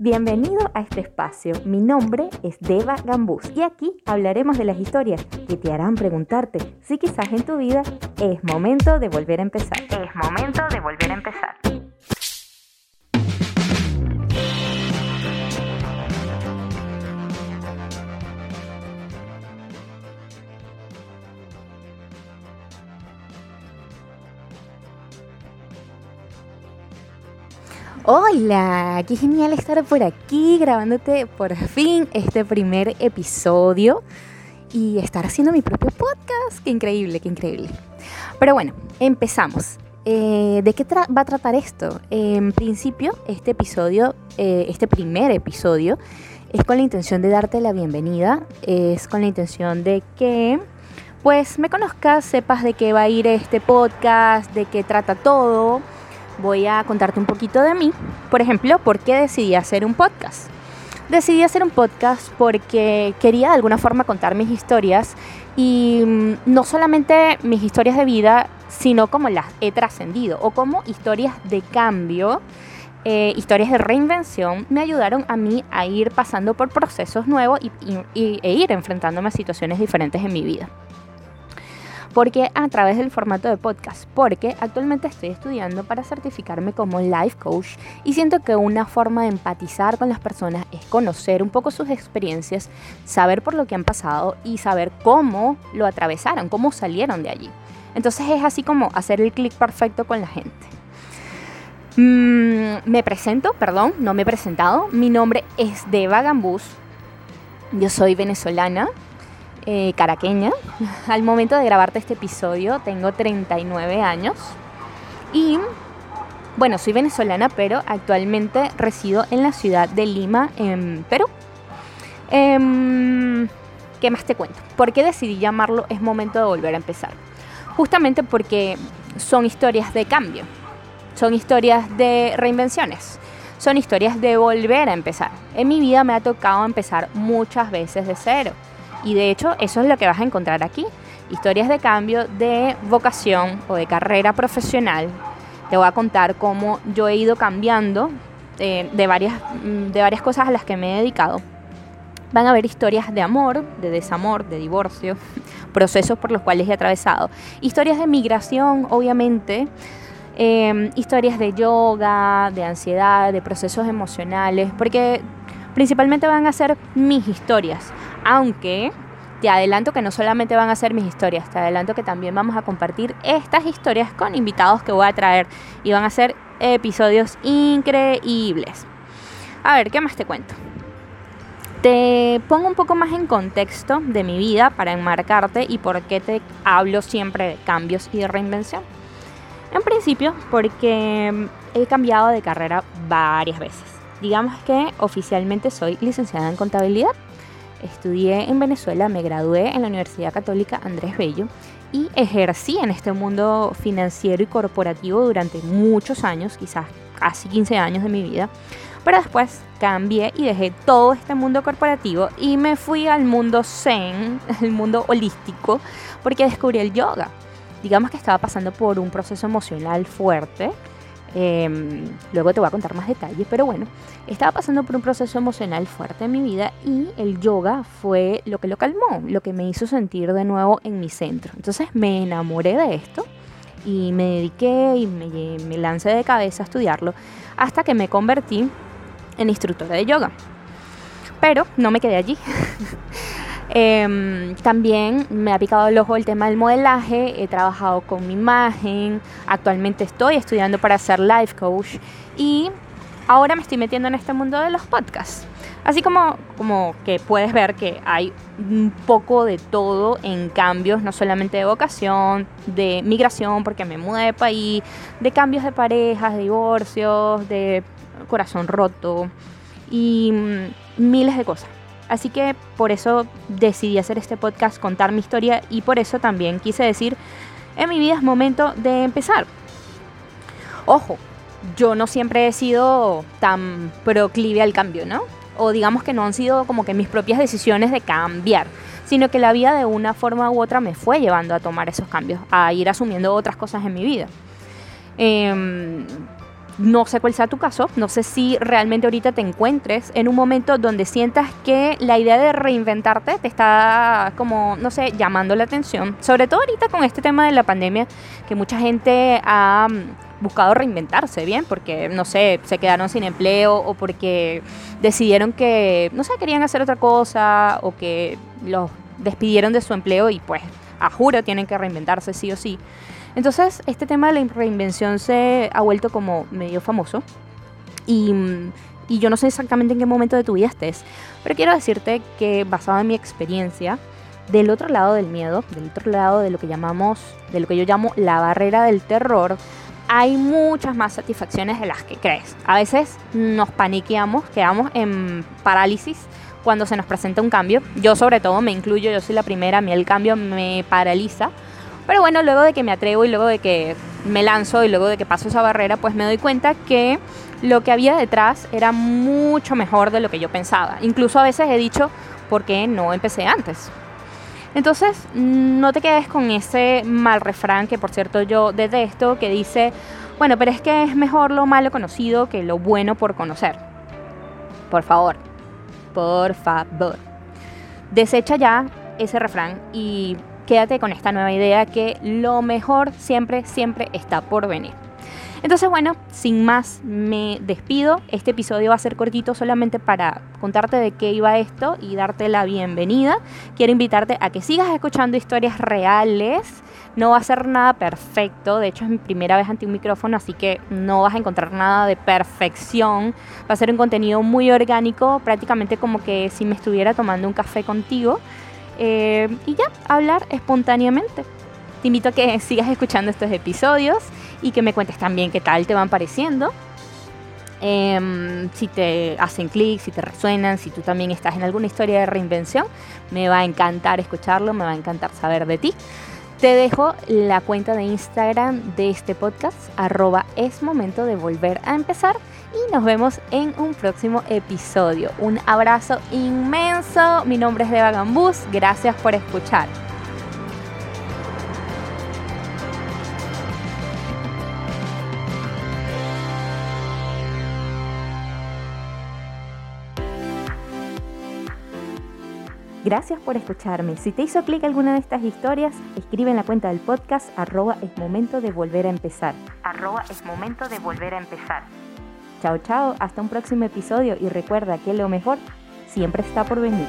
Bienvenido a este espacio. Mi nombre es Deva Gambús y aquí hablaremos de las historias que te harán preguntarte si quizás en tu vida es momento de volver a empezar. Es momento de volver a empezar. Hola, qué genial estar por aquí grabándote por fin este primer episodio y estar haciendo mi propio podcast. Qué increíble, qué increíble. Pero bueno, empezamos. Eh, ¿De qué va a tratar esto? En principio, este episodio, eh, este primer episodio, es con la intención de darte la bienvenida, es con la intención de que pues me conozcas, sepas de qué va a ir este podcast, de qué trata todo voy a contarte un poquito de mí. Por ejemplo, ¿por qué decidí hacer un podcast? Decidí hacer un podcast porque quería de alguna forma contar mis historias y mm, no solamente mis historias de vida, sino como las he trascendido o como historias de cambio, eh, historias de reinvención, me ayudaron a mí a ir pasando por procesos nuevos y, e ir enfrentándome a situaciones diferentes en mi vida. Porque a través del formato de podcast, porque actualmente estoy estudiando para certificarme como life coach y siento que una forma de empatizar con las personas es conocer un poco sus experiencias, saber por lo que han pasado y saber cómo lo atravesaron, cómo salieron de allí. Entonces es así como hacer el clic perfecto con la gente. Mm, me presento, perdón, no me he presentado. Mi nombre es Deva Gambús. Yo soy venezolana, eh, caraqueña. Al momento de grabarte este episodio tengo 39 años y bueno, soy venezolana, pero actualmente resido en la ciudad de Lima, en Perú. Em, ¿Qué más te cuento? ¿Por qué decidí llamarlo Es momento de volver a empezar? Justamente porque son historias de cambio, son historias de reinvenciones, son historias de volver a empezar. En mi vida me ha tocado empezar muchas veces de cero y de hecho eso es lo que vas a encontrar aquí. Historias de cambio de vocación o de carrera profesional. Te voy a contar cómo yo he ido cambiando eh, de, varias, mm, de varias cosas a las que me he dedicado. Van a haber historias de amor, de desamor, de divorcio, procesos por los cuales he atravesado. Historias de migración, obviamente. Em, historias de yoga, de ansiedad, de procesos emocionales, porque principalmente van a ser mis historias aunque te adelanto que no solamente van a ser mis historias, te adelanto que también vamos a compartir estas historias con invitados que voy a traer y van a ser episodios increíbles. A ver, ¿qué más te cuento? Te pongo un poco más en contexto de mi vida para enmarcarte y por qué te hablo siempre de cambios y de reinvención. En principio, porque he cambiado de carrera varias veces. Digamos que oficialmente soy licenciada en contabilidad Estudié en Venezuela, me gradué en la Universidad Católica Andrés Bello y ejercí en este mundo financiero y corporativo durante muchos años, quizás casi 15 años de mi vida. Pero después cambié y dejé todo este mundo corporativo y me fui al mundo zen, al mundo holístico, porque descubrí el yoga. Digamos que estaba pasando por un proceso emocional fuerte Em, luego te voy a contar más detalles, pero bueno, estaba pasando por un proceso emocional fuerte en mi vida y el yoga fue lo que lo calmó, lo que me hizo sentir de nuevo en mi centro. Entonces me enamoré de esto y me dediqué y me, me lancé de cabeza a estudiarlo hasta que me convertí en instructora de yoga. Pero no me quedé allí. Em, también me ha picado el ojo el tema del modelaje, he trabajado con mi imagen, actualmente estoy estudiando para ser life coach y ahora me estoy metiendo en este mundo de los podcasts. Así como, como que puedes ver que hay un poco de todo en cambios, no solamente de vocación, de migración, porque me mudé de país, de cambios de parejas, de divorcios, de corazón roto y mm, miles de cosas. Así que por eso decidí hacer este podcast, contar mi historia y por eso también quise decir, en mi vida es momento de empezar. Ojo, yo no siempre he sido tan proclive al cambio, ¿no? O digamos que no han sido como que mis propias decisiones de cambiar, sino que la vida de una forma u otra me fue llevando a tomar esos cambios, a ir asumiendo otras cosas en mi vida. Em, no sé cuál sea tu caso, no sé si realmente ahorita te encuentres en un momento donde sientas que la idea de reinventarte te está como, no sé, llamando la atención. Sobre todo ahorita con este tema de la pandemia, que mucha gente ha mm, buscado reinventarse, ¿bien? Porque, no sé, se quedaron sin empleo o porque decidieron que, no sé, querían hacer otra cosa o que los despidieron de su empleo y pues, a juro, tienen que reinventarse sí o sí. Entonces, este tema de la reinvención se ha vuelto como medio famoso. Y, yo no sé exactamente en qué momento de tu vida estés, pero quiero decirte que basado en mi experiencia, del otro lado del miedo, del otro lado de lo que llamamos, de lo que yo llamo la barrera del terror, hay muchas más satisfacciones de las que crees. A veces nos paniqueamos, quedamos en parálisis cuando se nos presenta un cambio. Yo sobre todo me incluyo, yo soy la primera, a mí el cambio me paraliza pero bueno, luego de que me atrevo y luego de que me lanzo y luego de que paso esa barrera, pues me doy cuenta que lo que había detrás era mucho mejor de lo que yo pensaba. Incluso a veces he dicho, ¿por qué no empecé antes? Entonces, no te quedes con ese mal refrán que por cierto yo detesto, que dice, bueno, pero es que es mejor lo malo conocido que lo bueno por conocer. Por favor, por favor. Desecha ya ese refrán y quédate con esta nueva idea que lo mejor siempre, siempre está por venir. Entonces, bueno, sin más, me despido. Este episodio va a ser cortito solamente para contarte de qué iba esto y darte la bienvenida. Quiero invitarte a que sigas escuchando historias reales. No va a ser nada perfecto, de hecho es mi primera vez ante un micrófono, así que no vas a encontrar nada de perfección. Va a ser un contenido muy orgánico, prácticamente como que si me estuviera tomando un café contigo. Eh, y ya, hablar espontáneamente. Te invito a que sigas escuchando estos episodios y que me cuentes también qué tal te van pareciendo. Em, si te hacen clic, si te resuenan, si tú también estás en alguna historia de reinvención, me va a encantar escucharlo, me va a encantar saber de ti. Te dejo la cuenta de Instagram de este podcast, arroba es momento de volver a empezar y nos vemos en un próximo episodio. Un abrazo inmenso, mi nombre es Deva Gambús, gracias por escuchar. Gracias por escucharme. Si te hizo clic alguna de estas historias, escribe en la cuenta del podcast arroba es momento de volver a empezar. Arroba es momento de volver a empezar. Chao, chao, hasta un próximo episodio y recuerda que lo mejor siempre está por venir.